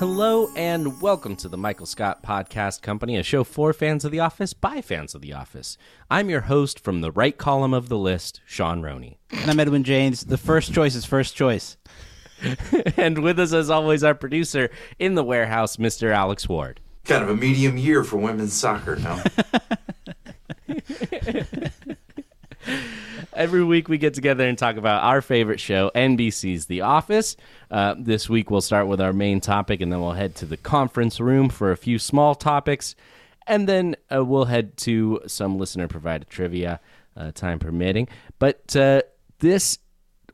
Hello and welcome to the Michael Scott Podcast Company, a show for fans of The Office by fans of The Office. I'm your host from the right column of the list, Sean Roney. And I'm Edwin James. The first choice is first choice. and with us, as always, our producer in the warehouse, Mr. Alex Ward. Kind of a medium year for women's soccer, no? Every week we get together and talk about our favorite show, NBC's The Office. Uh, this week we'll start with our main topic and then we'll head to the conference room for a few small topics. And then uh, we'll head to some listener provided trivia, uh, time permitting. But uh, this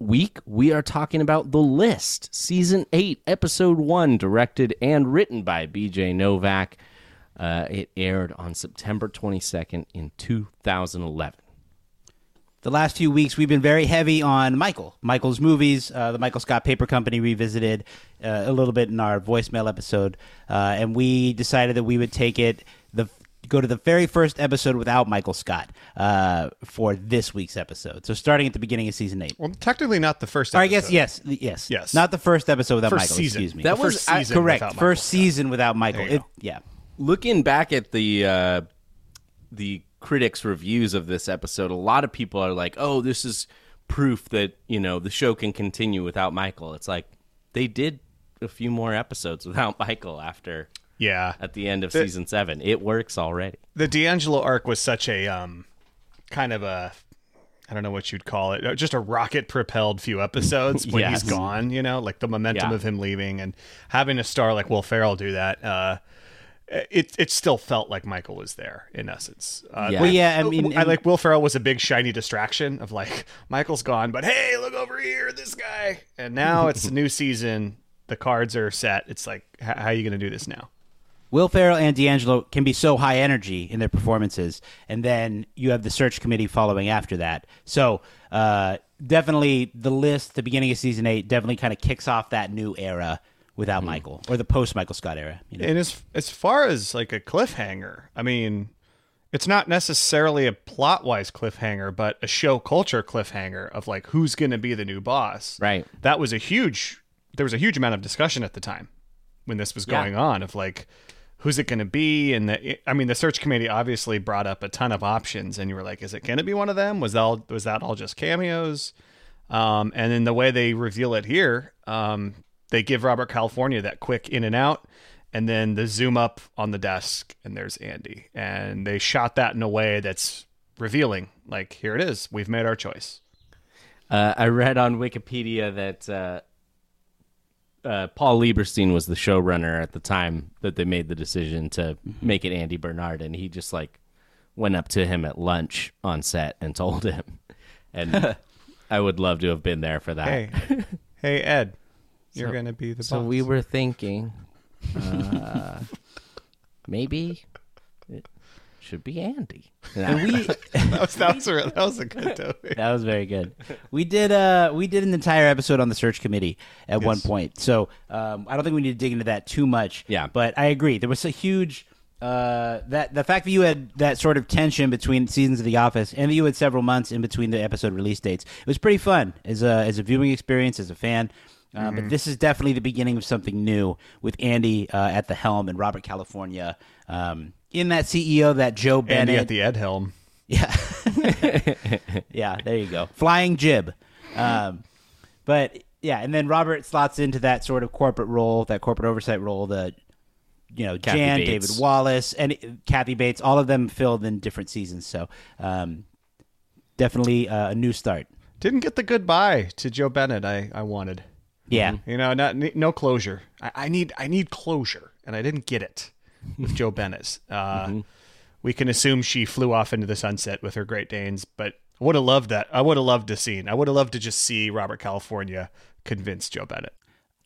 week we are talking about The List, Season 8, Episode 1, directed and written by BJ Novak. Uh, it aired on September 22nd in 2011 the last few weeks we've been very heavy on Michael, Michael's movies, uh, the Michael Scott Paper Company revisited uh, a little bit in our voicemail episode, uh, and we decided that we would take it the go to the very first episode without Michael Scott uh, for this week's episode. So starting at the beginning of season eight. Well, technically not the first. Or episode. I guess yes, yes, Yes. not the first episode without First Michael. season. Excuse me. That The was first season correct. without Michael First Scott. season without Michael. It- yeah. looking back at the uh, the critics' reviews of this episode, a lot of people are like, "Oh, this is proof that you know the show can continue without Michael." It's like they did a few more episodes without Michael after Yeah, at the end of The- season seven. It works already. the Deangelo arc was such a um, kind of a I don't know what you'd call it, just a rocket propelled few episodes when Yes. he's gone. You know, like the momentum Yeah. of him leaving and having a star like Will Ferrell do that. Uh, it it still felt like Michael was there in essence. Uh, Yeah. Well, yeah. I mean, I and- like Will Ferrell was a big shiny distraction of like Michael's gone, but hey, look over here, this guy. And now it's a new season. The cards are set. It's like, h- how are you going to do this now? Will Ferrell and Deangelo can be so high energy in their performances, and then you have the search committee following after that. So uh, definitely the list, the beginning of season eight, definitely kind of kicks off that new era without Michael or the post Michael Scott era. You know? And as as far as like a cliffhanger, I mean, it's not necessarily a plot wise cliffhanger, but a show culture cliffhanger of like who's going to be the new boss. Right. That was a huge. There was a huge amount of discussion at the time when this was Yeah. going on of like who's it going to be and the I mean the search committee obviously brought up a ton of options and you were like is it going to be one of them was that all, was that all just cameos um, and then the way they reveal it here um, they give Robert California that quick in and out and then the zoom up on the desk and there's Andy and they shot that in a way that's revealing like here it is we've made our choice Uh, I read on Wikipedia that uh, uh, Paul Lieberstein was the showrunner at the time that they made the decision to make it Andy Bernard, and he just like went up to him at lunch on set and told him. And I would love to have been there for that. Hey, hey, Ed, you're So- gonna be the best. So boss. we were thinking, uh, maybe it should be Andy. And we that was that was a, that was a good Toby. that was very good. We did uh we did an entire episode on the search committee at one point. So um, I don't think we need to dig into that too much. Yeah. But I agree. There was a huge uh that the fact that you had that sort of tension between seasons of The Office and that you had several months in between the episode release dates. It was pretty fun as a as a viewing experience as a fan. Uh, But this is definitely the beginning of something new with Andy uh, at the helm and Robert California um, in that CEO that Jo Bennett Andy at the Ed helm. yeah. yeah, there you go. Flying jib. Um, but yeah, and then Robert slots into that sort of corporate role, that corporate oversight role that you know, Kathy Jan, Bates. David Wallace, and Kathy Bates, all of them filled in different seasons. So um, definitely uh, a new start. Didn't get the goodbye to Jo Bennett I, I wanted. Yeah. You know, not no closure. I, I need I need closure, and I didn't get it with Jo Bennett. Uh, We can assume she flew off into the sunset with her Great Danes, but I would have loved that. I would have loved to see. I would have loved to just see Robert California convince Jo Bennett.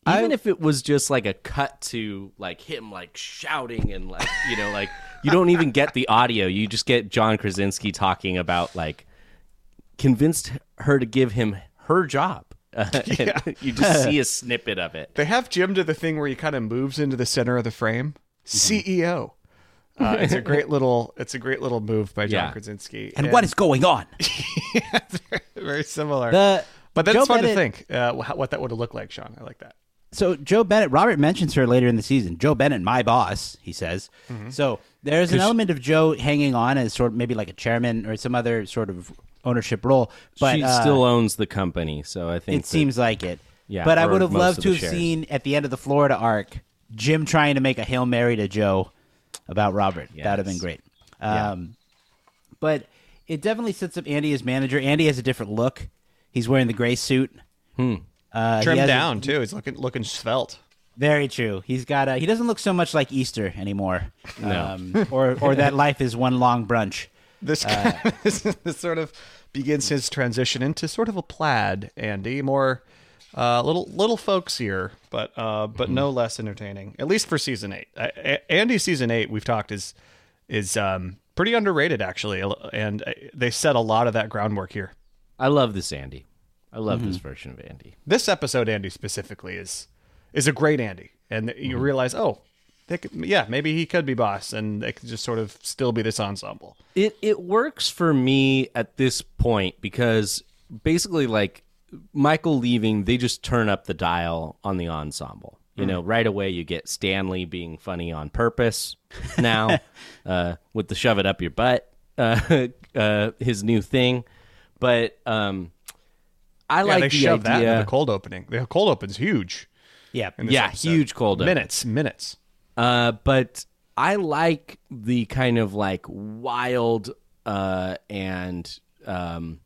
Even if it was just like a cut to like him like shouting and like you know like you don't even get the audio. You just get John Krasinski talking about like convinced her to give him her job. Uh, and you just see a snippet of it. They have Jim do the thing where he kind of moves into the center of the frame. CEO. Uh, it's a great little. It's a great little move by John Yeah. Krasinski. And what is going on? very similar? The but that's Jo fun to think uh, what that would have looked like, Sean. I like that. So Jo Bennett, Robert mentions her later in the season. Jo Bennett, my boss, he says. Mm-hmm. So there's an element of Jo hanging on as sort of maybe like a chairman or some other sort of ownership role. But she uh, still owns the company, so I think it that- seems like it. Yeah, but I would have loved to have shares. seen at the end of the Florida arc Jim trying to make a hail mary to Jo about Robert. That'd have been Yes. great. Yeah. Um, But it definitely sets up Andy as manager. Andy has a different look. He's wearing the gray suit. Hmm. Uh, Trimmed has a- down too. He's looking looking svelte. very true. He's got a. He doesn't look so much like Easter anymore. No. Um, or or that life is one long brunch. This, Uh, this this sort of begins his transition into sort of a plaid, Andy, more uh, little little folksier, but uh, but Mm-hmm. no less entertaining. At least for season eight. Uh, A- Andy season eight we've talked is is um, pretty underrated actually, and uh, they set a lot of that groundwork here. I love this Andy. I love Mm-hmm. this version of Andy. This episode, Andy specifically is is a great Andy, and you Mm-hmm. realize, oh, could, yeah, maybe he could be boss, and it could just sort of still be this ensemble. It it works for me at this point because basically like Michael leaving, they just turn up the dial on the ensemble. You know, right away you get Stanley being funny on purpose now uh, with the shove it up your butt, uh, uh, his new thing. But um, I Yeah, like they the shove that in the cold opening. The cold open's huge. Yeah. yeah, episode. huge cold open. minutes, minutes. Uh, but I like the kind of like wild uh, and um,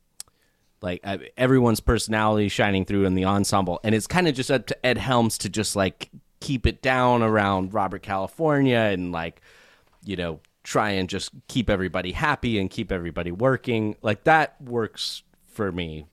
like uh, everyone's personality shining through in the ensemble, and it's kind of just up to Ed Helms to just like keep it down around Robert California and like you know try and just keep everybody happy and keep everybody working. Like that works for me.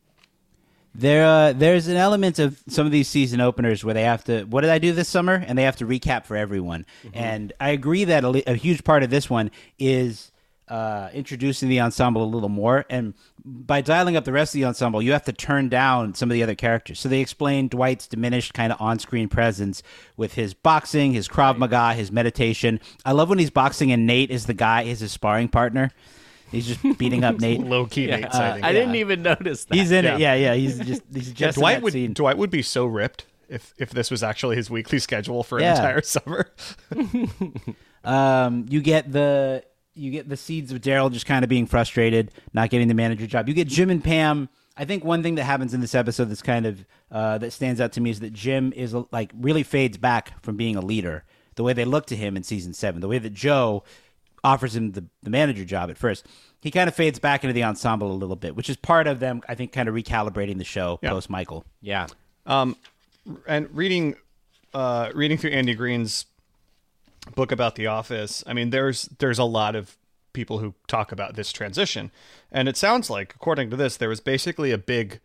There, uh, there's an element of some of these season openers where they have to. What did I do this summer? And they have to recap for everyone. And I agree that a, a huge part of this one is uh, introducing the ensemble a little more. And by dialing up the rest of the ensemble, you have to turn down some of the other characters. So they explain Dwight's diminished kind of on-screen presence with his boxing, his Krav Maga, his meditation. I love when he's boxing and Nate is the guy, is his sparring partner. He's just beating up Nate. Low key Nate sighting. I didn't even notice that. He's in Yeah. it. Yeah, yeah. He's just he's Yeah, just in Dwight that would scene. Dwight would be so ripped if if this was actually his weekly schedule for an entire summer. Um, you get the you get the seeds of Daryl just kind of being frustrated, not getting the manager job. You get Jim and Pam. I think one thing that happens in this episode that's kind of uh, that stands out to me is that Jim is like really fades back from being a leader. The way they look to him in season seven, the way that Jo offers him the, the manager job at first, he kind of fades back into the ensemble a little bit, which is part of them, I think, kind of recalibrating the show Yeah. post Michael. Yeah. Um, and reading uh reading through Andy Greene's book about the office, I mean there's there's a lot of people who talk about this transition. And it sounds like, according to this, there was basically a big.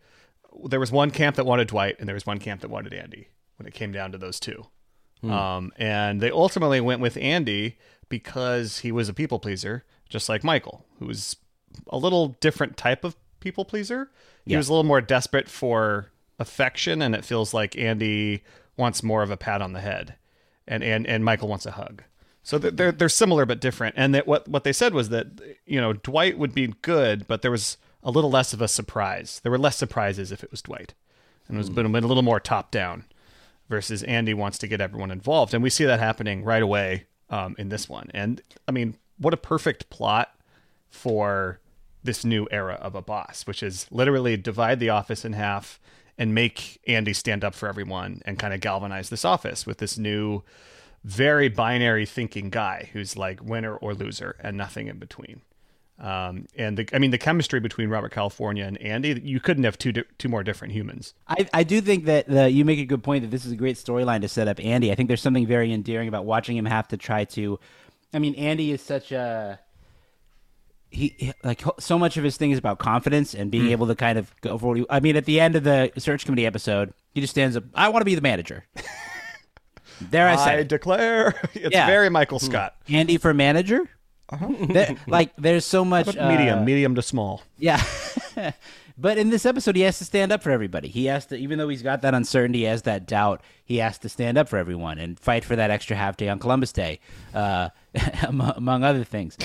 There was one camp that wanted Dwight, and there was one camp that wanted Andy. When it came down to those two, um, and they ultimately went with Andy because he was a people pleaser, just like Michael, who was a little different type of people pleaser. He Yeah. was a little more desperate for affection, and it feels like Andy wants more of a pat on the head, and and, and Michael wants a hug. So they're they're, similar but different. And that what what they said was that you know Dwight would be good, but there was a little less of a surprise. There were less surprises if it was Dwight, and it was been a little more top down. Versus Andy wants to get everyone involved, and we see that happening right away um, in this one. And I mean, what a perfect plot for this new era of a boss, which is literally divide the office in half and make Andy stand up for everyone and kind of galvanize this office with this new, very binary thinking guy who's like winner or loser and nothing in between. Um, and the, I mean, the chemistry between Robert California and Andy, you couldn't have two two more different humans. I, I do think that the, you make a good point that this is a great storyline to set up Andy. I think there's something very endearing about watching him have to try to. I mean, Andy is such a he like so much of his thing is about confidence and Hmm. being able to kind of go for what he, I mean, at the end of the search committee episode, he just stands up. I want to be the manager. there I say. I declare, it's Yeah. very Michael Scott. Andy for manager. There- like, there's so much uh, medium, medium to small. yeah. but in this episode, he has to stand up for everybody. He has to, even though he's got that uncertainty, he has that doubt, he has to stand up for everyone and fight for that extra half day on Columbus Day, uh, among, among other things.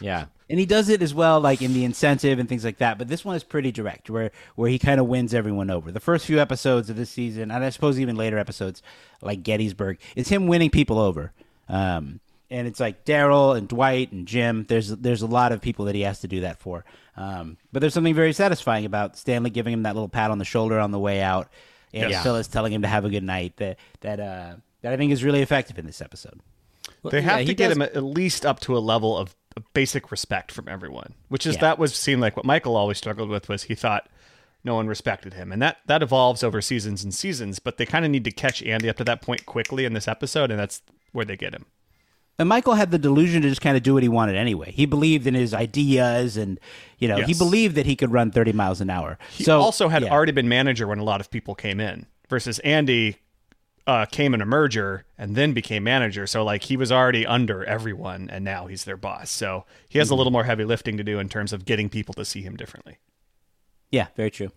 Yeah. And he does it as well, like in the incentive and things like that. But this one is pretty direct, where where he kind of wins everyone over. The first few episodes of this season, and I suppose even later episodes, like Gettysburg, it's him winning people over. Um, and it's like Daryl and Dwight and Jim. There's there's a lot of people that he has to do that for. Um, but there's something very satisfying about Stanley giving him that little pat on the shoulder on the way out, and Yes. Phyllis telling him to have a good night. That that uh, that I think is really effective in this episode. They have yeah, to get does- him at least up to a level of, of basic respect from everyone, which is Yeah. that was seemed like what Michael always struggled with was he thought no one respected him, and that that evolves over seasons and seasons. But they kind of need to catch Andy up to that point quickly in this episode, and that's where they get him. And Michael had the delusion to just kind of do what he wanted anyway. He believed in his ideas, and you know, he believed that he could run 30 miles an hour. He so also had yeah. already been manager when a lot of people came in, versus Andy uh, came in a merger and then became manager. So like he was already under everyone, and now he's their boss. So he has a little more heavy lifting to do in terms of getting people to see him differently. Yeah, very true.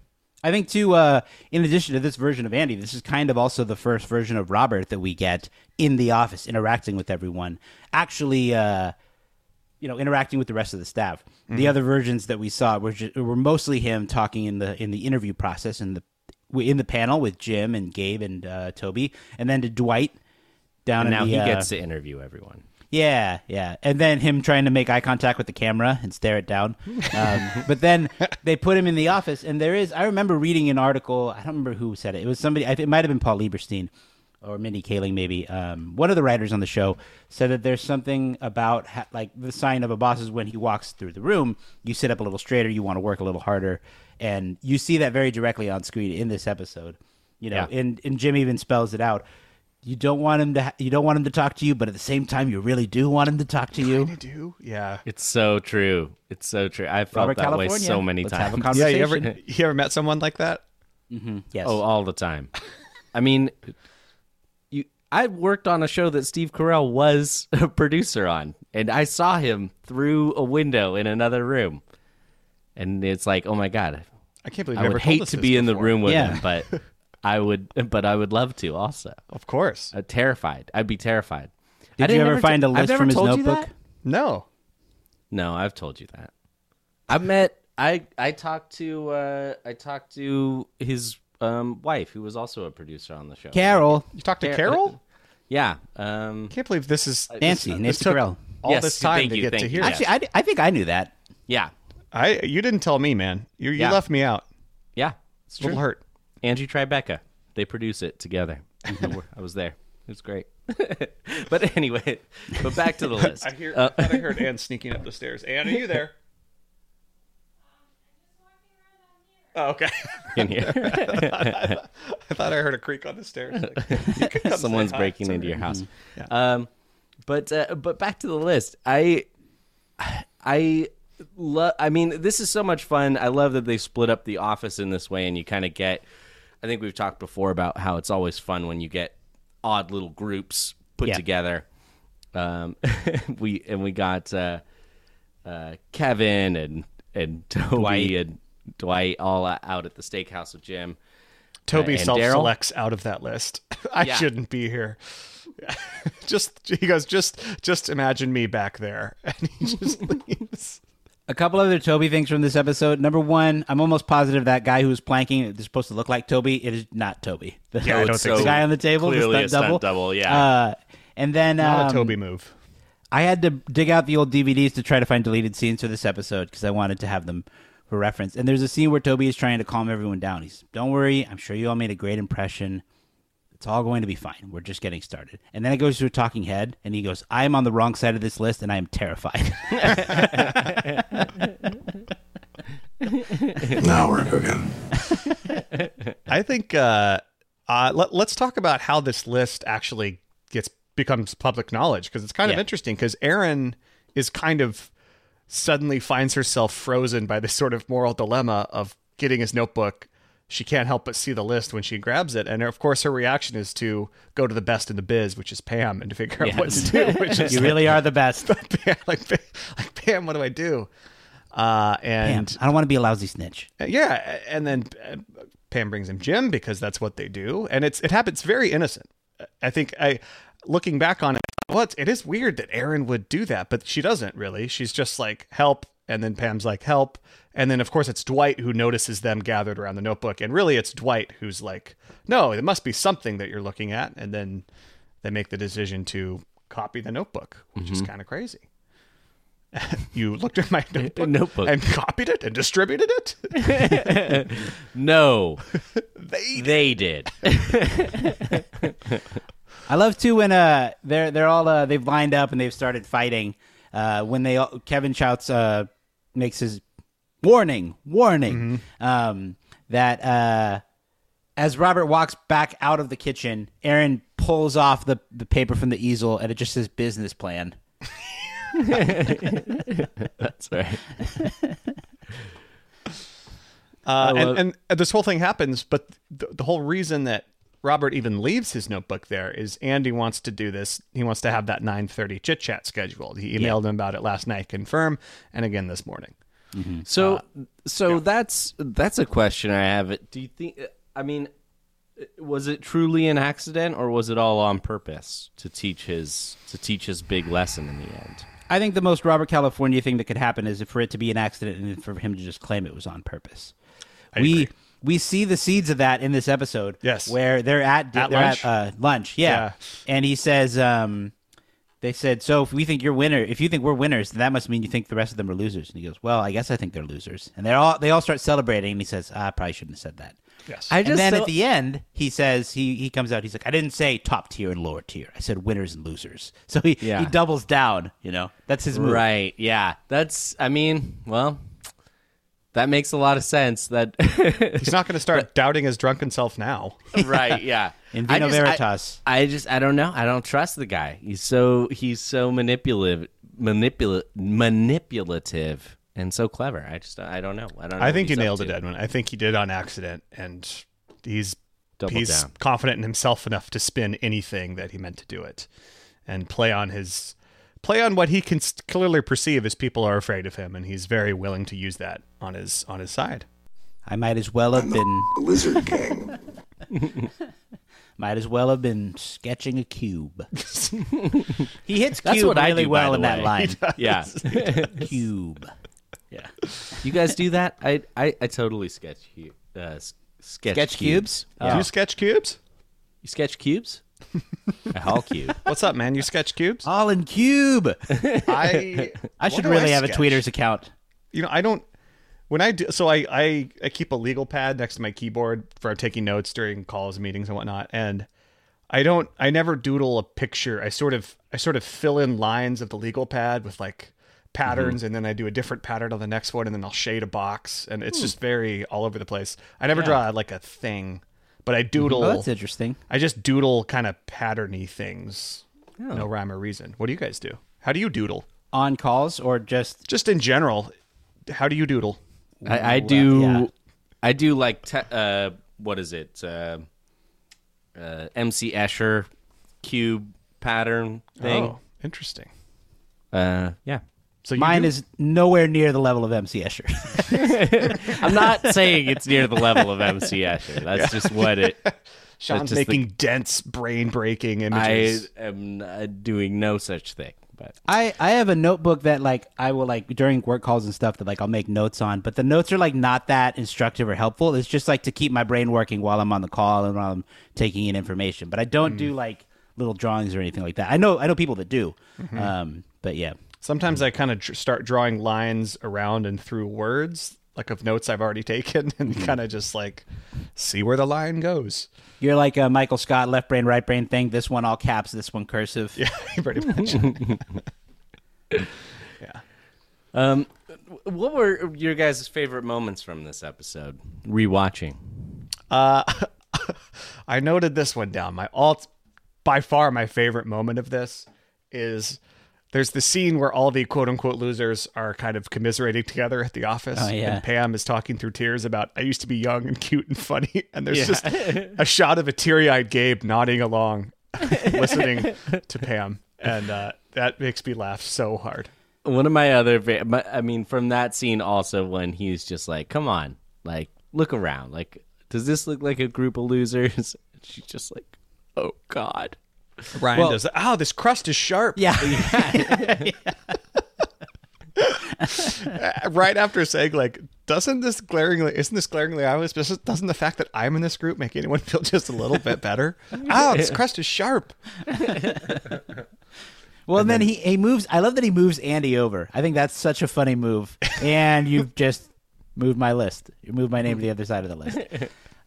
I think too. Uh, in addition to this version of Andy, this is kind of also the first version of Robert that we get in the office, interacting with everyone. Actually, uh, you know, interacting with the rest of the staff. The other versions that we saw were ju- were mostly him talking in the in the interview process and the in the panel with Jim and Gabe and uh, Toby, and then to Dwight down And in now the, he uh, gets to interview everyone. Yeah, yeah, and then him trying to make eye contact with the camera and stare it down. Um, but then they put him in the office, and there is. I remember reading an article. I don't remember who said it. It was somebody. It might have been Paul Lieberstein or Mindy Kaling, maybe. Um, one of the writers on the show said that there's something about ha- like the sign of a boss is when he walks through the room, you sit up a little straighter, you want to work a little harder, and you see that very directly on screen in this episode. You know, Yeah. and and Jim even spells it out. You don't want him to. Ha- you don't want him to talk to you, but at the same time, you really do want him to talk to you. I do, yeah. It's so true. It's so true. I felt Robert that way so many Let's have a times. Yeah, you ever you ever met someone like that? Mm-hmm. Yes. Oh, all the time. I mean, you. I worked on a show that Steve Carell was a producer on, and I saw him through a window in another room, and it's like, oh my god, I can't believe I would told hate to this be in the room with Yeah. him, but I would, but I would love to also. Of course. Uh, terrified. I'd be terrified. Did I you ever find t- a I've list from his notebook? No. No, I've told you that. I met I I talked to uh I talked to his um wife who was also a producer on the show. Carol, You talked to Car- Carol? Yeah. Um Can't believe this is Nancy, this, Nancy this took Carell. all Yes, this time thank to you, get to thank hear. Actually, I, I think I knew that. yeah. I you didn't tell me, man. You you Yeah. left me out. Yeah. It's A little true. hurt. Angie Tribeca. They produce it together. I was there. It was great. but anyway, but back to the list. I hear. Uh, I heard Anne sneaking up the stairs. Anne, are you there? Oh, okay. in here. I thought I heard a creak on the stairs. You could come say Someone's breaking into your house. Um, but uh, but back to the list. I I love. I mean, this is so much fun. I love that they split up the office in this way, and you kind of get. I think we've talked before about how it's always fun when you get odd little groups put Yeah. together. Um, we and we got uh, uh, Kevin and and Toby Dwight. and Dwight all out at the steakhouse with Jim. Toby and self selects out of that list. I Yeah. shouldn't be here. just he goes, just just imagine me back there, and he just leaves. A couple other Toby things from this episode. Number one, I'm almost positive that guy who was planking is supposed to look like Toby. It is not Toby. The, Yeah, I don't it's think the so. guy on the table, the Clearly stunt a stunt double. double, yeah. Uh, and then Not um, a Toby move. I had to dig out the old DVDs to try to find deleted scenes for this episode because I wanted to have them for reference. And there's a scene where Toby is trying to calm everyone down. He's, "Don't worry, I'm sure you all made a great impression. It's all going to be fine. We're just getting started." And then it goes to a talking head, and he goes, "I am on the wrong side of this list, and I am terrified." Now we're cooking. I think uh, uh, let, let's talk about how this list actually gets becomes public knowledge because it's kind of interesting because Erin is kind of suddenly finds herself frozen by this sort of moral dilemma of getting his notebook. She can't help but see the list when she grabs it, and of course her reaction is to go to the best in the biz, which is Pam, and to figure out what to do. Which is you really are the best. Pam, like, like Pam, what do I do? Uh, and I don't want to be a lousy snitch. uh, Yeah, and then uh, Pam brings him Jim because that's what they do, and it's it happens very innocent. I think I, looking back on it, well, it's, it is weird that Erin would do that, but she doesn't really. She's just like help, and then Pam's like help, and then of course it's Dwight who notices them gathered around the notebook, and really it's Dwight who's like, no, it must be something that you're looking at, and then they make the decision to copy the notebook, which is kind of crazy. you looked at my notebook, Notebook. and copied it and distributed it. No, they they did. I love too when uh they're they're all uh, they've lined up and they've started fighting. Uh, when they all, Kevin shouts uh makes his warning warning um that uh as Robert walks back out of the kitchen, Erin pulls off the the paper from the easel and it just says business plan. That's right. Uh, love- and, and this whole thing happens, but the, the whole reason that Robert even leaves his notebook there is Andy wants to do this. He wants to have that 9:30 chit chat scheduled. He emailed him about it last night, confirm, and again this morning. So, so that's that's a question I have. Do you think? I mean, was it truly an accident, or was it all on purpose to teach his to teach his big lesson in the end? I think the most Robert California thing that could happen is for it to be an accident and for him to just claim it was on purpose. we agree. we see the seeds of that in this episode. Yes. where they're at, At they're lunch? at uh, lunch. Yeah. Yeah. and he says, um, "They said so. If we think you're winner, if you think we're winners, then that must mean you think the rest of them are losers." And he goes, "Well, I guess I think they're losers." And they all they all start celebrating. And he says, "Ah, "I probably shouldn't have said that." Yes. I and just then don't- at the end, he says he he comes out. He's like, "I didn't say top tier and lower tier. I said winners and losers." So he Yeah. he doubles down. You know, that's his move. Right? Yeah. That's. I mean, well, that makes a lot of sense. That. He's not going to start doubting his drunken self now. right? Yeah. In I just- I- veritas. I, just I don't know. I don't trust the guy. He's so he's so manipulative, manipula- manipulative, and so clever. I just I don't know. I don't. Know I think you nailed it, to. Edwin. I think he did on accident, and he's Double he's down. confident in himself enough to spin anything that he meant to do it, and play on his play on what he can s- clearly perceive as people are afraid of him, and he's very willing to use that on his on his side. I might as well have been Lizard King. might as well have been sketching a cube. he hits That's cube what I really do, well the in that line. Yeah. cube. yeah. You guys do that? I I, I totally sketch cu- uh, sketch, Sketch cubes? Do you sketch cubes? You sketch cubes? A hall cube. What's up, man? You sketch cubes? All in cube. I I should what do really have a tweeters account. you know, I don't. When I do, so I, I I keep a legal pad next to my keyboard for taking notes during calls, meetings, and whatnot. And I don't, I never doodle a picture. I sort of, I sort of fill in lines of the legal pad with like patterns, mm-hmm. and then I do a different pattern on the next one, and then I'll shade a box, and it's hmm. just very all over the place. I never draw like a thing, but I doodle. Oh, that's interesting. I just doodle kind of patterny things. No rhyme or reason. What do you guys do? How do you doodle? on calls or just Just in general, how do you doodle? I, I do. yeah. I do like te- uh, what is it? Uh, uh, MC Escher cube pattern thing. Oh, interesting. Uh, yeah. So you mine do- is nowhere near the level of MC Escher. I'm not saying it's near the level of MC Escher. That's just what it. Sean's just making dense, brain breaking images. I images. am doing no such thing. But I, I have a notebook that like I will like during work calls and stuff that like I'll make notes on, but the notes are like not that instructive or helpful. It's just like to keep my brain working while I'm on the call and while I'm taking in information. But I don't do like little drawings or anything like that. I know I know people that do, um, but yeah. Sometimes I kind of dr- start drawing lines around and through words, like of notes I've already taken, and kind of just like see where the line goes. You're like a Michael Scott left brain right brain thing. This one all caps, this one cursive. Yeah, pretty much. um, what were your guys' favorite moments from this episode? Rewatching. Uh, I noted this one down. My alt, by far my favorite moment of this is there's the scene where all the quote unquote losers are kind of commiserating together at the office. Oh, yeah. And Pam is talking through tears about, I used to be young and cute and funny. And there's just a shot of a teary eyed Gabe nodding along, listening to Pam. And uh, that makes me laugh so hard. One of my other, I mean, from that scene also when he's just like, "Come on, like look around. Like, does this look like a group of losers?" And She's just like, "Oh God." Ryan Well- does, oh, this crust is sharp. Yeah. Uh, right after saying like doesn't this glaringly isn't this glaringly obvious but doesn't the fact that i'm in this group make anyone feel just a little bit better oh this crust is sharp Well, and then, he, he moves. I love that he moves Andy over. I think that's such a funny move. And you've just moved my list. You moved my name to the other side of the list.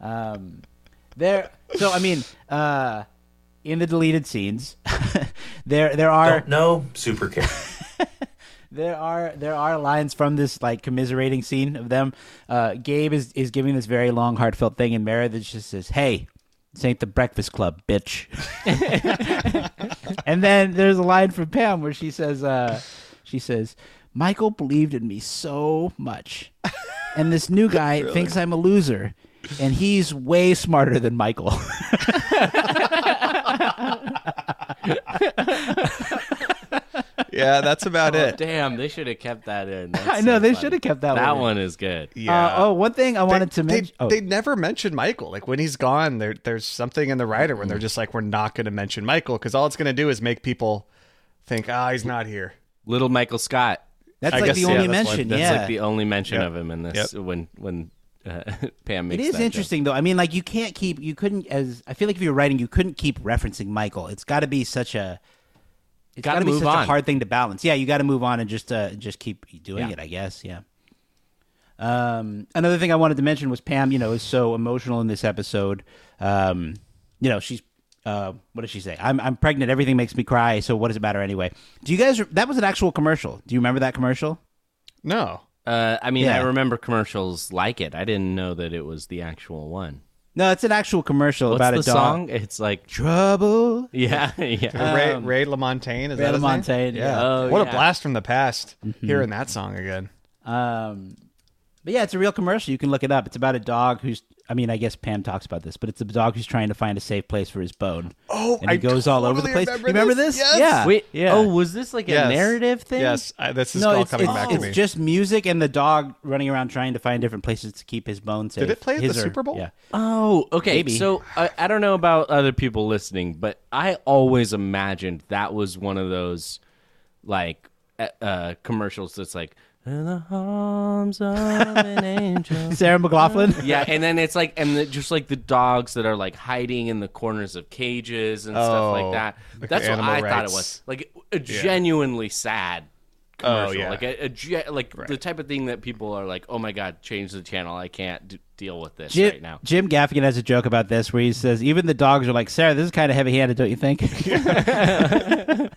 Um, there. So I mean, uh, in the deleted scenes, there there are Don't know, super care. there are there are lines from this like commiserating scene of them. Uh, Gabe is is giving this very long, heartfelt thing, and Meredith just says, "Hey, this ain't the Breakfast Club, bitch." and then there's a line from Pam where she says, uh, "She says Michael believed in me so much, and this new guy thinks I'm a loser." And he's way smarter than Michael. yeah that's about Oh, it damn, they should have kept that in. That's I know so they should have kept that, That one. one is good. yeah Uh, oh, one thing I wanted to mention. They, oh. they never mention Michael. Like when he's gone, there there's something in the writer when they're just like, we're not going to mention Michael because all it's going to do is make people think, ah, he's not here. Little Michael Scott. That's I like guess, the yeah, only that's one- mention. That's yeah, like the only mention Yep. of him in this when when uh, Pam makes is that joke. interesting though. I mean, like you can't keep you couldn't as I feel like if you're writing, you couldn't keep referencing Michael. It's got to be such a it's got Gotta be move such a hard thing to balance. Yeah, you got to move on and just uh, just keep doing Yeah. it. I guess. Yeah. Um, another thing I wanted to mention was Pam. You know, is so emotional in this episode. Um, you know, she's uh, what does she say? I'm I'm pregnant. Everything makes me cry. So what does it matter anyway? Do you guys? That was an actual commercial. Do you remember that commercial? No. Uh, I mean, I remember commercials like it. I didn't know that it was the actual one. No, it's an actual commercial What's about the a dog. song? It's like Trouble. yeah, yeah. Ray, Ray LaMontagne, is Ray that his name? LaMontagne, yeah. Oh, what yeah. a blast from the past hearing that song again. Um, but yeah, it's a real commercial. You can look it up. It's about a dog who's. I mean, I guess Pam talks about this, but it's a dog who's trying to find a safe place for his bone. Oh, and he I goes all over the place. remember you remember this. this? Yes. Yeah. Wait, yeah. oh, was this like a Yes. narrative thing? Yes, I, this is no, all it's, coming it's, back it's to me. It's just music and the dog running around trying to find different places to keep his bone safe. Did it play at His the or- Super Bowl? Yeah. Oh, okay. Maybe. So I, I don't know about other people listening, but I always imagined that was one of those like uh, commercials that's like in the arms of an angel. Sarah McLachlan. yeah, and then it's like and the, just like the dogs that are like hiding in the corners of cages and stuff like Oh, that. like That's the what animal I thought it rights. was. Like a genuinely sad oh, commercial. yeah. Like a, a ge- like the type of thing that people are like, "Oh my god, change the channel. I can't d- deal with this Jim, right now." Jim Gaffigan has a joke about this where he says, even the dogs are like, Sarah, this is kind of heavy handed, don't you think? yeah,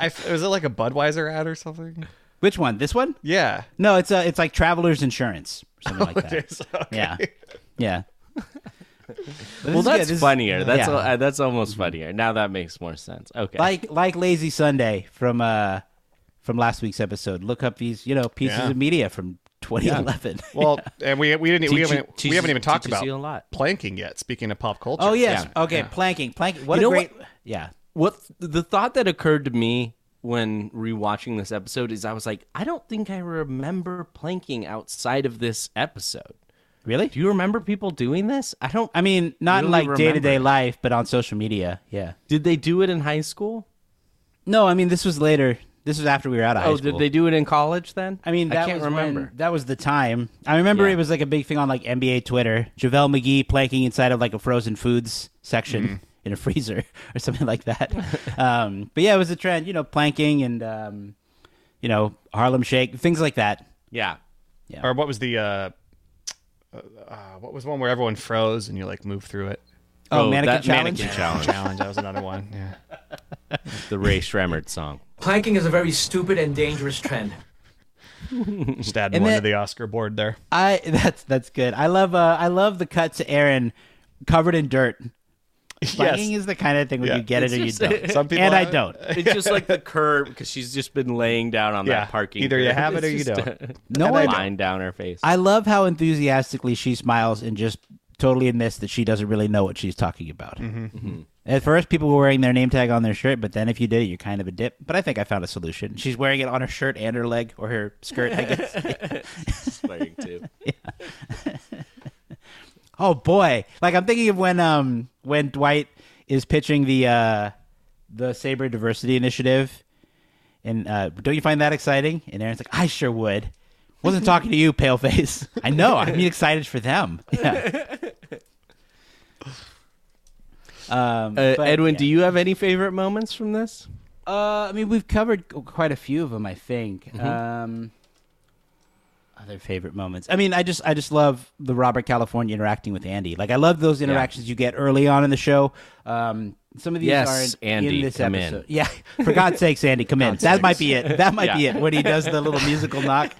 I, was it like a Budweiser ad or something? Which one? This one? Yeah. No, it's uh, it's like Traveler's Insurance or something like that. It is, okay. Yeah, yeah. But Well, is good. that's This is- funnier. That's yeah. uh, that's almost funnier. Now that makes more sense. Okay. like like Lazy Sunday from uh from last week's episode. Look up these, you know, pieces Yeah. of media from 2011. Well, and we we didn't we Teach you- haven't we haven't even talked about a lot. planking yet. Speaking of pop culture. oh yes, Yeah. okay, planking, planking. What You a great, what? yeah. What the thought that occurred to me when rewatching this episode is I was like, I don't think I remember planking outside of this episode. Really? Do you remember people doing this? I don't. I mean, not in Really like day to day life, but on social media. Yeah. Did they do it in high school? No, I mean this was later. This was after we were out of high school Oh, did they do it in college then? I mean, that I can't was remember. When, that was the time. I remember Yeah. it was like a big thing on like NBA Twitter. JaVale McGee planking inside of like a frozen foods section Mm-hmm. In a freezer or something like that. um, but yeah, it was a trend. You know, planking and um, you know Harlem Shake, things like that. Yeah. yeah. Or what was the uh, uh, uh, what was one where everyone froze and you like move through it? Oh, mannequin that challenge. Mannequin challenge. Challenge. That was another one. Yeah. the Rae Sremmurd song. Planking is a very stupid and dangerous trend. Just adding And one then- to the Oscar board there. I that's that's good. I love uh, I love the cut to Erin covered in dirt. Planking is the kind of thing where Yeah. you get it It's or you don't. Some people and I don't. It's just like the curb because she's just been laying down on Yeah, that parking. either you have it or you don't. No And I one. line down her face. I love how enthusiastically she smiles and just totally admits that she doesn't really know what she's talking about. Mm-hmm. At first, people were wearing their name tag on their shirt, but then if you did it, you're kind of a dip. But I think I found a solution. She's wearing it on her shirt and her leg or her skirt, I guess. Swearing too. oh boy! Like I'm thinking of when um when Dwight is pitching the uh the Sabre Diversity Initiative, and uh, don't you find that exciting? And Erin's like, I sure would. Wasn't talking to you, paleface. I know. I mean, excited for them. Yeah. Um, Uh, but, Edwin, yeah. do you have any favorite moments from this? Uh, I mean, we've covered quite a few of them. I think. Mm-hmm. Um, other favorite moments. I mean, I just, I just love the Robert California interacting with Andy. Like, I love those interactions you get early on in the show. Um, some of these Yes, aren't Andy, in this come in. episode. Yeah, for God's sakes, Andy, come in. That might be it. That might be it. When he does the little musical knock.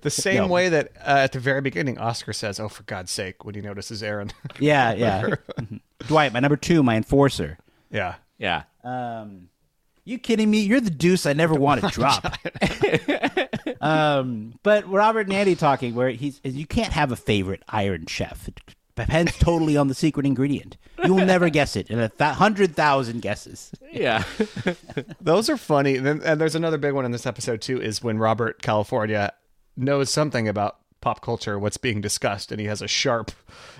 The same No. way that uh, at the very beginning, Oscar says, "Oh, for God's sake!" when he notices Erin. yeah, yeah. Dwight, my number two, my enforcer. yeah. Yeah. Um, you kidding me? You're the deuce I never want to drop. um, but Robert and Andy talking, where he's you can't have a favorite Iron Chef. It depends totally on the secret ingredient. You will never guess it in a th- hundred thousand guesses. Yeah. Those are funny. And, then, and there's another big one in this episode too. Is when Robert California knows something about pop culture, what's being discussed, and he has a sharp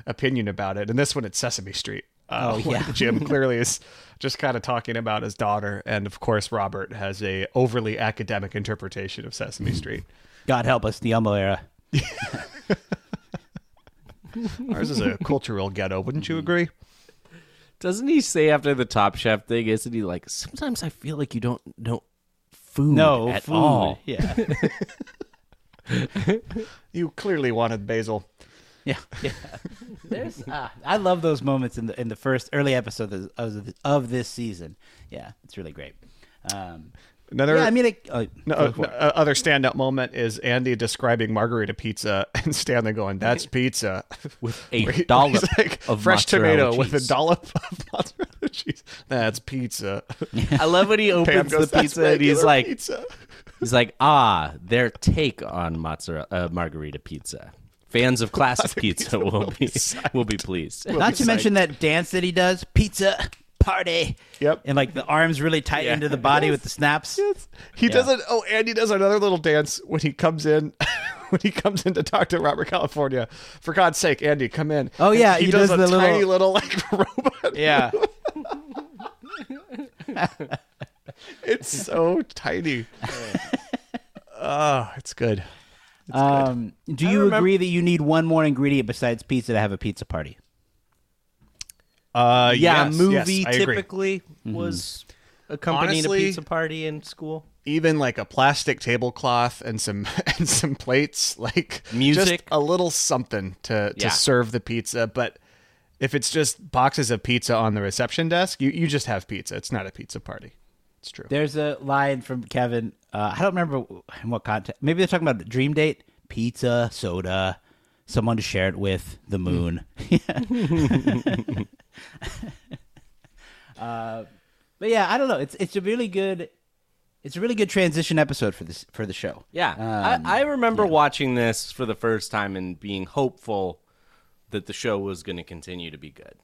opinion about it. And this one, it's Sesame Street. Uh, Oh, yeah. Jim clearly is just kind of talking about his daughter, and of course Robert has a overly academic interpretation of Sesame Street. God help us, the Elmo era. Ours is a cultural ghetto, wouldn't you agree? Doesn't he say after the Top Chef thing? Isn't he like? Sometimes I feel like you don't know food No at food. all. Yeah, You clearly wanted basil. yeah, yeah. There's, ah, I love those moments in the in the first early episode of, of, of this season. Yeah, it's really great. Um, Another yeah, I mean, it, uh, No, go uh, for uh, other standout moment is Andy describing margarita pizza and Stanley going, "That's pizza with a dollop of fresh mozzarella tomato with a dollop of mozzarella cheese. That's pizza." I love when he opens goes, the pizza and he's like, pizza." he's like, ah, their take on mozzarella uh, margarita pizza. Fans of classic pizza will be will be pleased. Not to mention that dance that he does, pizza party. Yep. And like the arms really tight into the body with the snaps. He doesn't. Oh, and he does another little dance when he comes in. When he comes in to talk to Robert California, for God's sake, Andy, come in. Oh, yeah, he, he does, does a the tiny little- little like robot. Yeah. It's so tiny. Oh, it's good. Um, do you agree that you need one more ingredient besides pizza to have a pizza party? Uh, yeah, yes, movie yes, I agree. typically was accompanying Honestly- a pizza party in school. even like a plastic tablecloth and some and some plates, like Music. just a little something to to Yeah. serve the pizza. But if it's just boxes of pizza on the reception desk, you you just have pizza. It's not a pizza party. It's true. There's a line from Kevin. Uh, I don't remember in what context. Maybe they're talking about dream date, pizza, soda, someone to share it with, the moon. uh, But yeah, I don't know. It's it's a really good it's a really good transition episode for this for the show. Yeah, Um, I, I remember watching this for the first time and being hopeful that the show was going to continue to be good.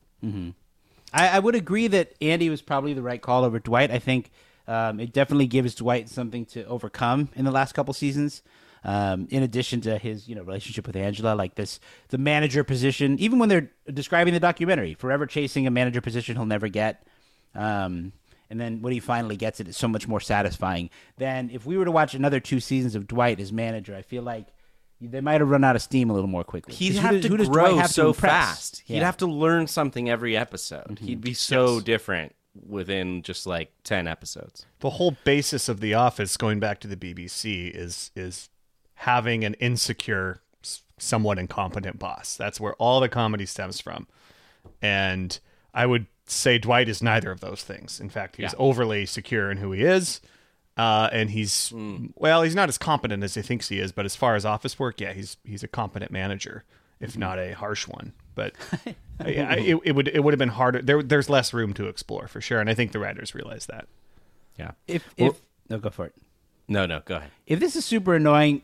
I, I would agree that Andy was probably the right call over Dwight. I think um, it definitely gives Dwight something to overcome in the last couple seasons. Um, in addition to his, you know, relationship with Angela, like this, the manager position. Even when they're describing the documentary, forever chasing a manager position he'll never get. Um, and then when he finally gets it, it's so much more satisfying than if we were to watch another two seasons of Dwight as manager. I feel like they might have run out of steam a little more quickly. He'd who have does- to who grow to so impress? fast. He'd Mm-hmm. have to learn something every episode. He'd be so different within just like 10 episodes. the whole basis of The Office, going back to the BBC, is is having an insecure, somewhat incompetent boss. That's where all the comedy stems from. And I would say Dwight is neither of those things. In fact, he's Yeah. overly secure in who he is. Uh, and he's well, he's not as competent as he thinks he is, but as far as office work, yeah, he's he's a competent manager, if not a harsh one. But I, I, it, it would it would have been harder. There, there's less room to explore for sure, and I think the writers realize that. Yeah. If Well- if no, go for it. No, no, go ahead. If this is super annoying,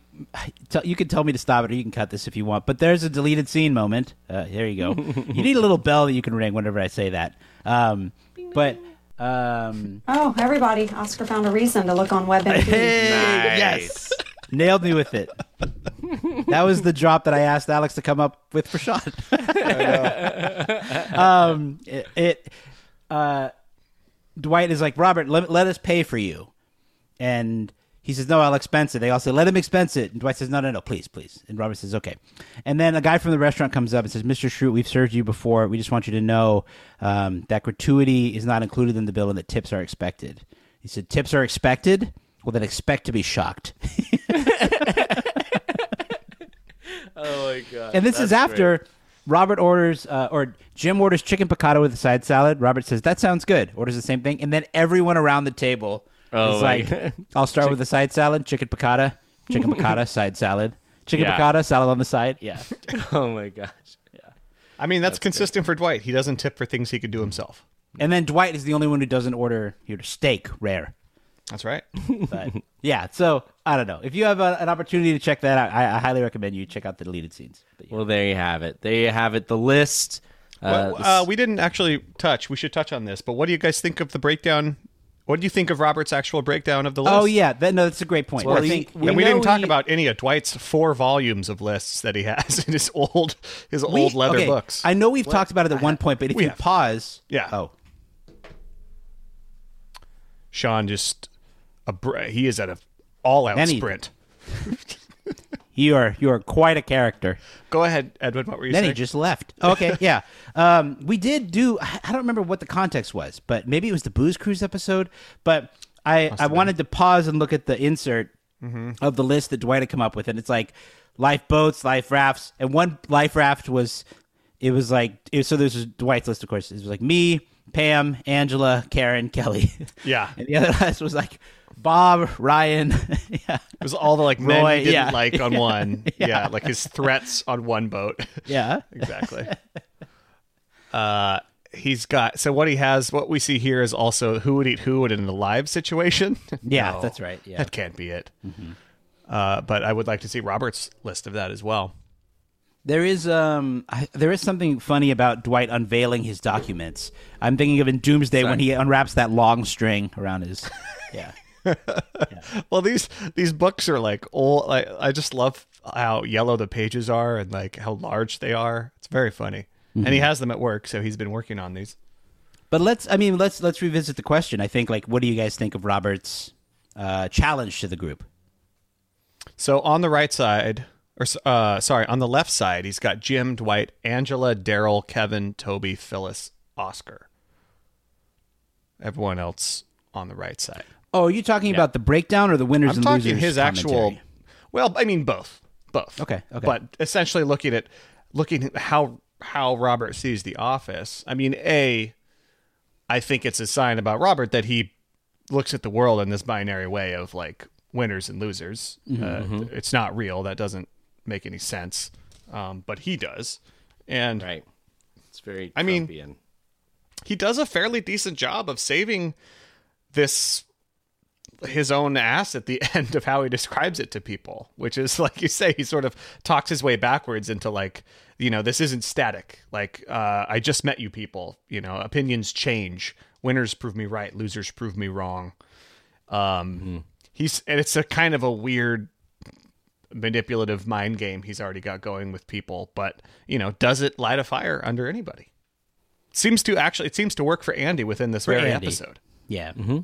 tell, you can tell me to stop it, or you can cut this if you want. But there's a deleted scene moment. Uh, there you go. you need a little bell that you can ring whenever I say that. Um, but um, Oh, everybody. Oscar found a reason to look on WebMD. yes, nailed me with it. that was the drop that I asked Alex to come up with for Sean. um, it, it uh, Dwight is like Robert, let, let us pay for you, and he says no, I'll expense it. They all say let him expense it, and Dwight says no, no, no, please, please, and Robert says okay, and then a guy from the restaurant comes up and says, Mr. Schrute, we've served you before. We just want you to know um, that gratuity is not included in the bill and that tips are expected. He said tips are expected. Well, then expect to be shocked. Oh my god. And this is after Robert orders, uh, or Jim orders chicken piccata with a side salad. Robert says, that sounds good. Orders the same thing. And then everyone around the table Oh is like, God. I'll start with the side salad, chicken piccata, chicken piccata, side salad, chicken Yeah. piccata, salad on the side. Yeah. Oh my gosh. Yeah. I mean, that's, consistent for Dwight. He doesn't tip for things he could do himself. And then Dwight is the only one who doesn't order your steak rare. That's right. But yeah, so I don't know. If you have a, an opportunity to check that out, I, I highly recommend you check out the deleted scenes. But yeah. Well, there you have it. There you have it. The list. Uh, Well, uh, we didn't actually touch. We should touch on this. But what do you guys think of the breakdown? What do you think of Robert's actual breakdown of the list? oh yeah, that, no, that's a great point. Well, I think we and we didn't talk he- about any of Dwight's four volumes of lists that he has in his old his We- old leather okay, books. I know we've talked about it at one point, but if We you have. pause, Yeah. oh, Sean just a br- he is at a all out Then he- sprint. you are you are quite a character. Go ahead, Edwin. What were you Then saying? he just left. Okay, yeah. Um, we did do. I I don't remember what the context was, but maybe it was the booze cruise episode. But I I wanted to pause and look at the insert Mm-hmm. of the list that Dwight had come up with, and it's like lifeboats, life rafts, and one life raft was it was like it was, so. There's Dwight's list, of course. It was like me, Pam, Angela, Karen, Kelly. Yeah. and the other list was like Bob, Ryan. yeah, It was all the like men he didn't yeah. like on one. yeah. like his threats on one boat. yeah. exactly. uh, he's got so what he has. What we see here is also who would eat who would in a live situation. Yeah, No, that's right, yeah. that can't be it. Uh, but I would like to see Robert's list of that as well. There is um I, there is something funny about Dwight unveiling his documents. I'm thinking of in Doomsday when he unwraps that long string around his yeah. Well, these these books are like old. I I just love how yellow the pages are and like how large they are. It's very funny. And he has them at work, so he's been working on these. But let's I mean let's let's revisit the question. I think like what do you guys think of Robert's uh, challenge to the group? So on the right side, or uh, sorry, on the left side, he's got Jim, Dwight, Angela, Daryl, Kevin, Toby, Phyllis, Oscar. Everyone else on the right side. Oh, are you talking about the breakdown or the winners I'm and talking losers? his actual. commentary? Well, I mean both, both. Okay, okay. But essentially, looking at looking at how how Robert sees the Office. I mean, a, I think it's a sign about Robert that he looks at the world in this binary way of like winners and losers. Mm-hmm, Uh, it's not real. That doesn't make any sense. Um, but he does, and Right. It's very. I mean- he does a fairly decent job of saving this his own ass at the end of how he describes it to people, which is like you say, he sort of talks his way backwards into like, you know, this isn't static. Like, uh, I just met you people. You know, opinions change. Winners prove me right. Losers prove me wrong. Um, he's and it's a kind of a weird manipulative mind game he's already got going with people. But you know, does it light a fire under anybody? Seems to actually. It seems to work for Andy within this very Andy. episode. Yeah. Mm-hmm.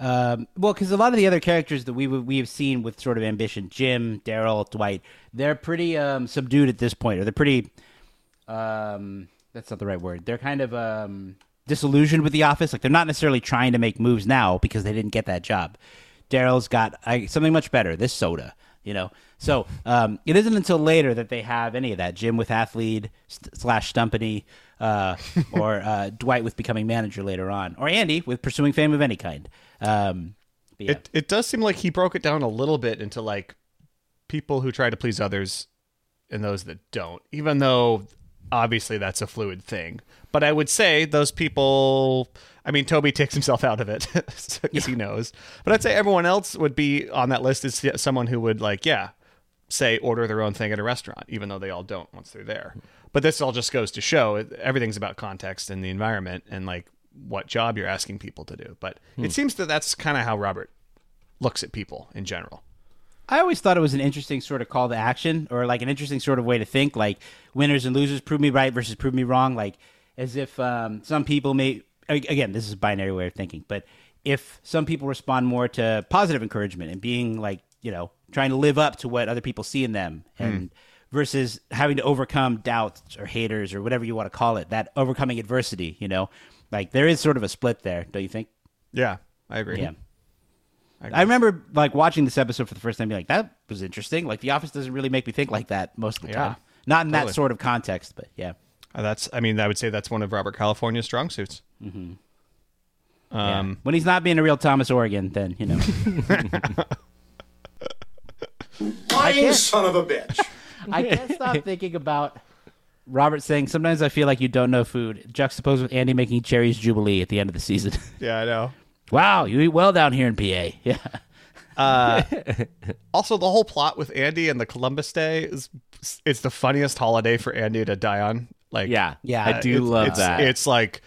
Um, well, because a lot of the other characters that we we have seen with sort of ambition, Jim, Daryl, Dwight, they're pretty um, subdued at this point, or they're pretty. Um, that's not the right word. They're kind of um, disillusioned with the office. Like they're not necessarily trying to make moves now because they didn't get that job. Daryl's got I, something much better. This soda, you know. So um, it isn't until later that they have any of that. Jim with athlete st- slash Stumpany, uh, or uh, Dwight with becoming manager later on, or Andy with pursuing fame of any kind. Um, yeah. It it does seem like he broke it down a little bit into like people who try to please others and those that don't, even though obviously that's a fluid thing. But I would say those people. I mean, Toby takes himself out of it because he knows. But I'd say everyone else would be on that list as someone who would like, yeah, say order their own thing at a restaurant, even though they all don't once they're there. But this all just goes to show everything's about context and the environment and like what job you're asking people to do. But it seems that that's kind of how Robert looks at people in general. I always thought it was an interesting sort of call to action, or like an interesting sort of way to think, like winners and losers, prove me right versus prove me wrong, like as if um, some people may. Again, this is a binary way of thinking, but if some people respond more to positive encouragement and being like, you know, trying to live up to what other people see in them, and versus having to overcome doubts or haters or whatever you want to call it, that overcoming adversity, you know, like there is sort of a split there, don't you think? Yeah, I agree. Yeah. I remember like watching this episode for the first time, being like, "That was interesting." Like, The Office doesn't really make me think like that most of the Yeah, time. Not in totally. that sort of context, but yeah. Uh, That's, I mean, I would say that's one of Robert California's strong suits. Yeah. Um, when he's not being a real Thomas Oregon, then you know. Lying son of a bitch. I can't stop thinking about Robert saying, "Sometimes I feel like you don't know food." Juxtaposed with Andy making Cherries Jubilee at the end of the season. yeah, I know. wow, you eat well down here in PA. Yeah. Also, the whole plot with Andy and the Columbus Day is it's the funniest holiday for Andy to die on. Like, Yeah, Yeah, I do it's, love it's, that. It's like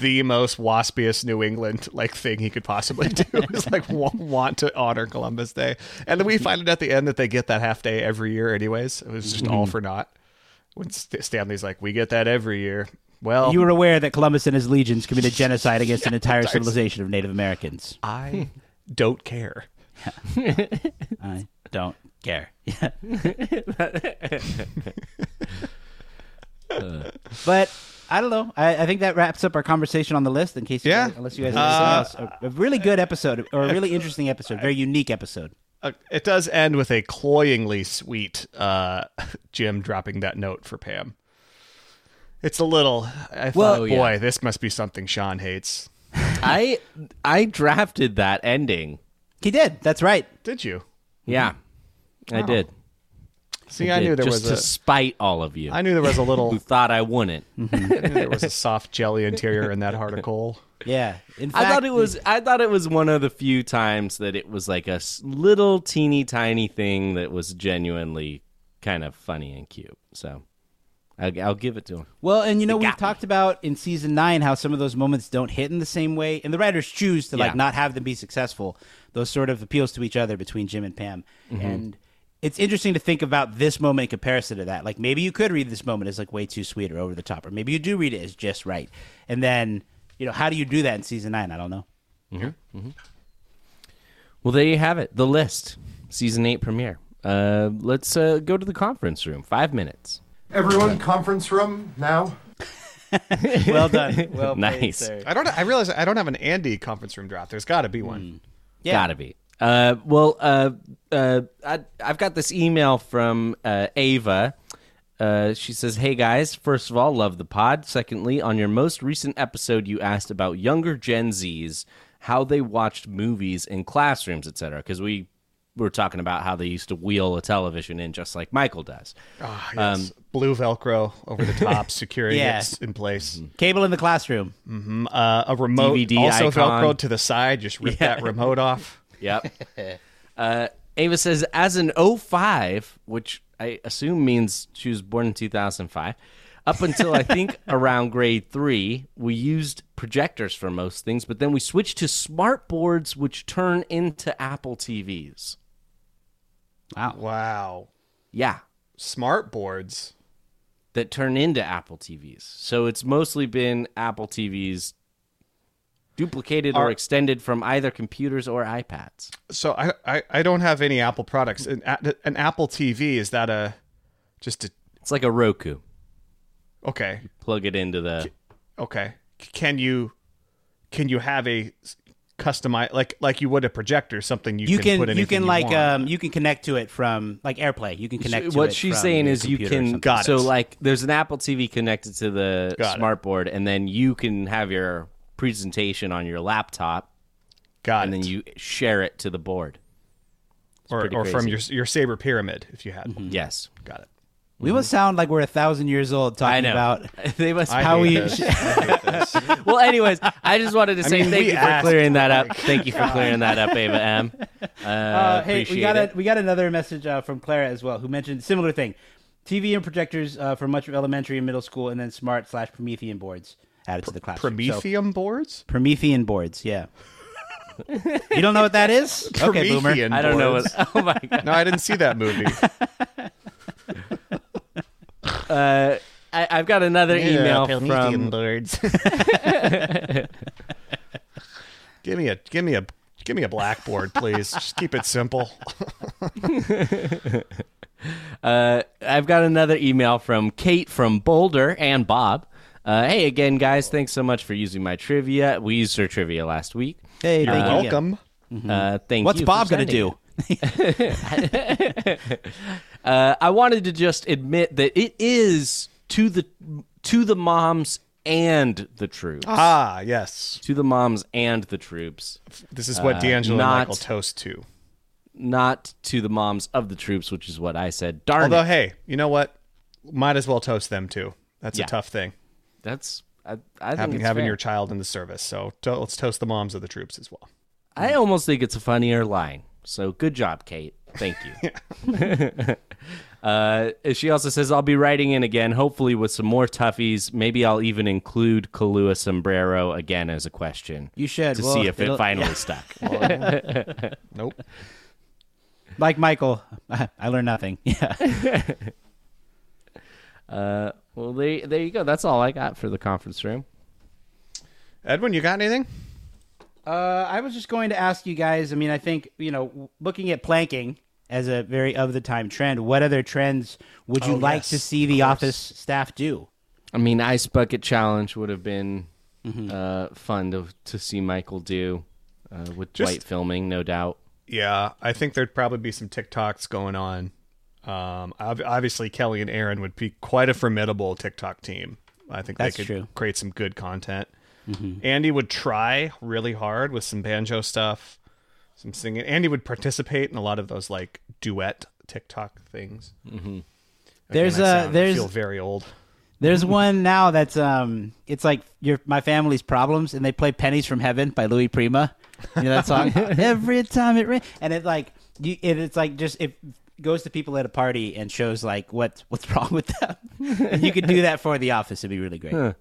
the most waspiest New England like thing he could possibly do is like want to honor Columbus Day, and then we find it at the end that they get that half day every year. Anyways, it was just all Mm-hmm. for naught. When St- Stanley's like, "We get that every year." Well, You were aware that Columbus and his legions committed genocide against an entire civilization of Native Americans. I don't care. I don't care. Yeah. but I don't know. I, I think that wraps up our conversation on the list. In case, you Yeah. guys, unless you guys have Uh, anything else, a, a really good episode or a really interesting episode, very unique episode. Uh, it does end with a cloyingly sweet uh, Jim dropping that note for Pam. It's a little. I Well- thought, Oh, yeah. boy, this must be something Sean hates. I I drafted that ending. He did. That's right. Did you? Yeah, I did. See, I, I, did, knew there just was to a. spite all of you I knew there was a little. who thought I wouldn't. there was a soft jelly interior in that heart of coal. Yeah. In I thought it was. I thought it was one of the few times that it was like a little teeny tiny thing that was genuinely kind of funny and cute. So I'll, I'll give it to him. Well, and you know, we've me. talked about in season nine how some of those moments don't hit in the same way, and the writers choose to like not have them be successful. Those sort of appeals to each other between Jim and Pam, Mm-hmm. and it's interesting to think about this moment in comparison to that. Like maybe you could read this moment as like way too sweet or over the top, or maybe you do read it as just right. And then you know, how do you do that in season nine? I don't know. Well, there you have it. The list, season eight premiere. Uh, let's uh, go to the conference room. Five minutes. Everyone, conference room now. Well done. Well played, Nice. sir. I don't. I realize I don't have an Andy conference room draft. There's got to be one. Yeah. Gotta be. Uh, well, uh, uh, I, I've got this email from uh, Ava. Uh, she says, "Hey guys, first of all, love the pod. Secondly, on your most recent episode, you asked about younger Gen Zs, how they watched movies in classrooms, etc. Because we we're talking about how they used to wheel a television in just like Michael does. Ah, yes. Blue Velcro over the top, securing Yeah. it in place. Cable in the classroom. Mm, uh, a remote DVD also icon. Velcro to the side. Just rip Yeah. that remote off. Yep. uh, Ava says, as an 05, which I assume means she was born in 2005, up until I think around grade three, we used projectors for most things, but then we switched to smart boards, which turn into Apple TVs. Wow. Wow. Yeah. Smart boards. That turn into Apple TVs. So it's mostly been Apple TVs duplicated or extended from either computers or iPads. So I, I, I don't have any Apple products. An, an Apple TV is that a just a It's like a Roku. okay Plug it into the. okay. Can you can you have a customize like like you would a projector something you, You, can, can, put you can like want. um you can connect to it from like AirPlay. You can connect. to what she's saying is you can. Got so it. like there's an Apple TV connected to the Got it. smart board and then you can have your presentation on your laptop got and it. then you share it to the board. or pretty or from your your Sabre Pyramid if you had Mm-hmm. one. Yes. Got it. We must sound like we're a thousand years old talking I know. about they must I how we. this. I this. Well, anyways, I just wanted to say mean, thank you for clearing that up. Thank you for clearing that up, Ava M. Uh, Uh, hey, we got it. a, we got another message uh, from Clara as well, who mentioned similar thing: TV and projectors uh, for much of elementary and middle school, and then smart slash Promethean boards added to the classroom. So, Prometheum boards? Promethean boards, yeah. you don't know what that is? Okay, boomer. Promethean I don't know boards. what. Oh my god. No, I didn't see that movie. Uh, I, I've got another email from. boards. give me a give me a give me a blackboard, please. Just keep it simple. Uh, I've got another email from Kate from Boulder and Bob. Uh, hey again, guys! Thanks so much for using my trivia. We used her trivia last week. Hey, You're you. welcome. Uh, thank you. What's you. Bob going gonna to do? Uh, I wanted to just admit that it is to the to the moms and the troops. Ah, yes. To the moms and the troops, This is what Uh, Deangelo not- and Michael toast to. not to the moms of the troops, which is what I said. Darn Although, it. hey, you know what? Might as well toast them too. That's Yeah. a tough thing. That's I, I think Having it's having fair. your child in the service. So to, let's toast the moms of the troops as well. I almost think it's a funnier line. So good job, Kate. Thank you. uh, she also says, I'll be writing in again, hopefully with some more toughies. Maybe I'll even include Kahlua Sombrero again as a question. You should. To Well, see if it finally yeah. stuck. Nope. Like Michael, I learned nothing. Yeah. Uh, well, there, there you go. That's all I got for the conference room. Edwin, you got anything? Uh, I was just going to ask you guys. I mean, I think you know, looking at planking as a very of the time trend. What other trends would you Oh, like yes, to see the course. office staff do? I mean, Ice Bucket Challenge would have been Mm-hmm. uh, fun to, to see Michael do uh, with Just- white filming, no doubt. Yeah, I think there'd probably be some TikToks going on. Um, obviously, Kelly and Erin would be quite a formidable TikTok team. I think That's they could true. create some good content. Andy would try really hard with some banjo stuff, some singing. Andy would participate in a lot of those like duet TikTok things. Mm-hmm. There's I a- sound- I there's- feel very old. There's one now that's um, it's like your my family's problems, and they play "Pennies from Heaven" by Louis Prima. You know that song? Every time it rains, and it like you, it, it's like just it goes to people at a party and shows like what what's wrong with them. and you could do that for The Office; it'd be really great.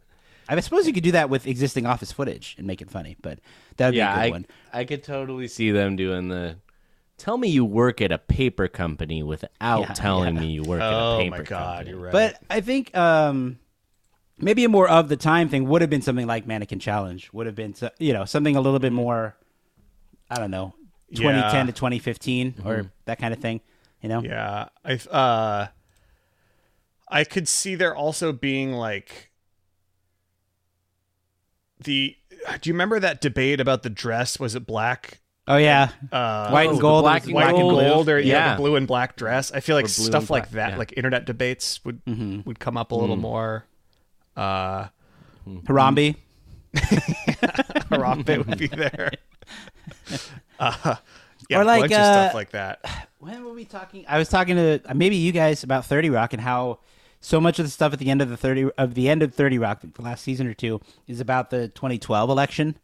I suppose you could do that with existing Office footage and make it funny, but that would yeah, be a good I, one. I could totally see them doing the. Tell me you work at a paper company without Yeah, telling yeah. me you work at a Oh paper my god, company. you're right. But I think um, maybe a more of the time thing would have been something like Mannequin Challenge. Would have been so- you know something a little bit more. I don't know, 2010 Yeah. to 2015 or that kind of thing. You know, Yeah, I uh, I could see there also being like the. Do you remember that debate about the dress? Was it black, Oh yeah, uh, white and gold. black and white and gold. gold, or yeah, Yeah. the blue and black dress? I feel like stuff like black, that, yeah. like internet debates would mm-hmm. would come up a little more. Uh, Harambe. Harambe would be there. Uh, Yeah, or like bunch of uh, stuff like that. when were we talking? I was talking to uh, maybe you guys about Thirty Rock and how so much of the stuff at the end of the thirty of the end of Thirty Rock, the last season or two, is about the 2012 election.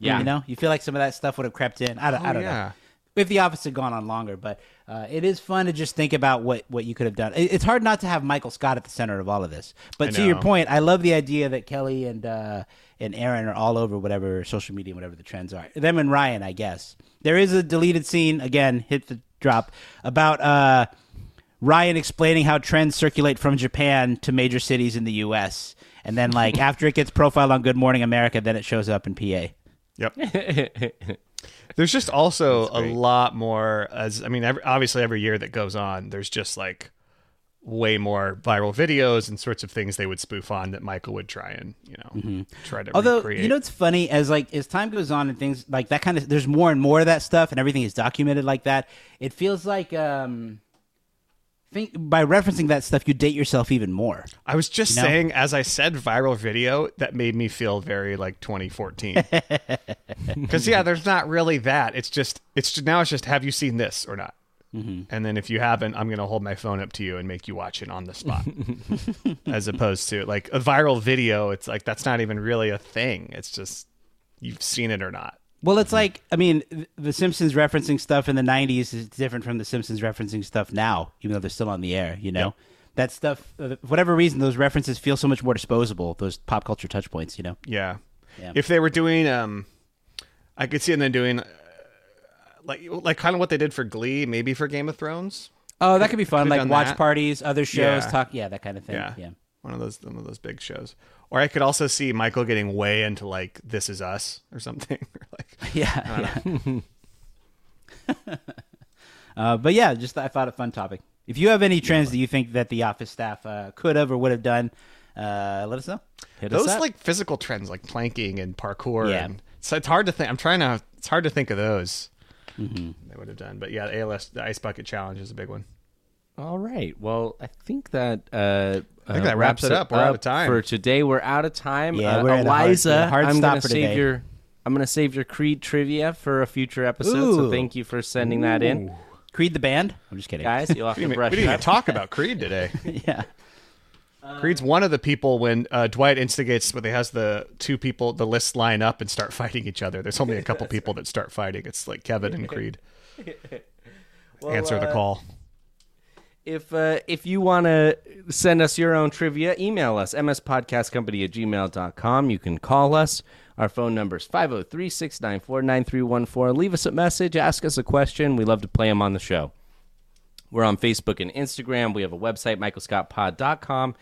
Yeah. you know, you feel like some of that stuff would have crept in. I don't, I Oh, don't yeah. know if the office had gone on longer, but uh, it is fun to just think about what what you could have done. It, it's hard not to have Michael Scott at the center of all of this. But I to your point, I love the idea that Kelly and uh, and Erin are all over whatever social media, whatever the trends are. Them and Ryan, I guess. There is a deleted scene again. Hit the drop about uh, Ryan explaining how trends circulate from Japan to major cities in the U.S. And then, like after it gets profiled on Good Morning America, then it shows up in PA. Yep. there's just also a lot more as I mean, every, obviously every year that goes on, there's just like way more viral videos and sorts of things they would spoof on that Michael would try and you know try to Mm-hmm. Although recreate. you know it's funny as like as time goes on and things like that kind of there's more and more of that stuff and everything is documented like that. It feels like um think by referencing that stuff you date yourself even more. I was just You know? saying, as I said, viral video that made me feel very like 2014. Because yeah, there's not really that. It's just it's just, now it's just have you seen this or not? Mm-hmm. And then if you haven't, I'm gonna hold my phone up to you and make you watch it on the spot, as opposed to like a viral video. It's like that's not even really a thing. It's just you've seen it or not. Well, it's like I mean, the Simpsons referencing stuff in the '90s is different from the Simpsons referencing stuff now, even though they're still on the air. You know, that stuff, uh, for whatever reason, those references feel so much more disposable. Those pop culture touch points, you know. Yeah. Yeah. If they were doing, um, I could see them doing, like like kind of what they did for Glee, maybe for Game of Thrones. Oh, that could be fun, Could've like watch that. parties, other shows, Yeah. talk, yeah, that kind of thing. Yeah. yeah. One of those one of those big shows. Or I could also see Michael getting way into like This Is Us or something. or like Yeah, yeah. uh, but yeah, just I thought a fun topic. If you have any trends that you think that the office staff uh, could have or would have done, uh, let us know. Hit us those up. like physical trends like planking and parkour Yeah. and so it's hard to think. I'm trying to it's hard to think of those. Mm-hmm. They would have done. But yeah, the ALS the ice bucket challenge is a big one. All right. Well, I think that uh, I think uh, that wraps it up. We're out of time. for today. We're out of time. Yeah, uh, we're at a hard- Eliza, a hard I'm gonna save your. I'm gonna save your Creed trivia for a future episode. So thank you for sending that in, Creed the band. I'm just kidding, guys. You'll have We to didn't, brush we didn't even up. talk about Creed today. yeah. Creed's one of the people when uh, Dwight instigates when he has the two people the lists line up and start fighting each other. There's only a couple people that start fighting. It's like Kevin and Creed. Answer the uh, call. If uh, if you want to send us your own trivia, email us mspodcastcompany at gmail.com. You can call us. Our phone number is 503 694 9314. Leave us a message, ask us a question. We love to play them on the show. We're on Facebook and Instagram. We have a website, michaelscottpod.com.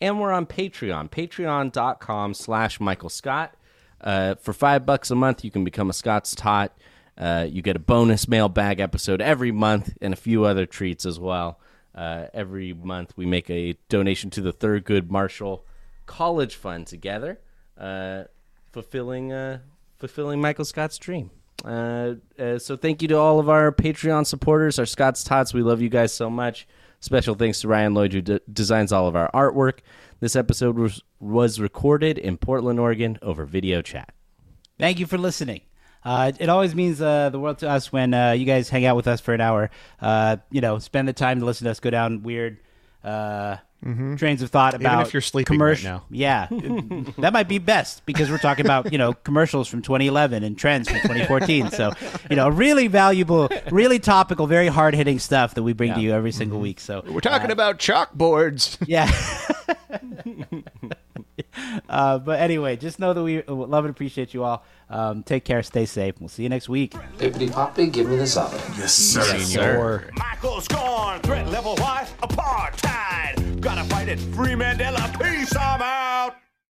And we're on Patreon, patreon.com slash Michael Scott. Uh, for five bucks a month, you can become a Scott's Tot. Uh, you get a bonus mailbag episode every month and a few other treats as well. Uh, every month, we make a donation to the Thurgood Marshall College Fund together, uh, fulfilling uh, fulfilling Michael Scott's dream. Uh, uh, so thank you to all of our Patreon supporters, our Scott's Tots. We love you guys so much. Special thanks to Ryan Lloyd, who d- designs all of our artwork. This episode was, was recorded in Portland, Oregon over video chat. Thank you for listening. Uh, it always means uh, the world to us when uh, you guys hang out with us for an hour. Uh, you know, spend the time to listen to us go down weird uh, trains of thought Even about if you're sleeping right commercial. now. Yeah, that might be best because we're talking about you know commercials from 2011 and trends from 2014. So you know, really valuable, really topical, very hard hitting stuff that we bring to you every single week. So We're talking about chalkboards. yeah. uh, but anyway, just know that we love and appreciate you all. Um, take care, stay safe. We'll see you next week. Pippity Poppy, give me the solid. Yes, sir. Sir. Michael Scarn, threat level white, apartheid. Gotta fight it, free Mandela, peace, I'm out.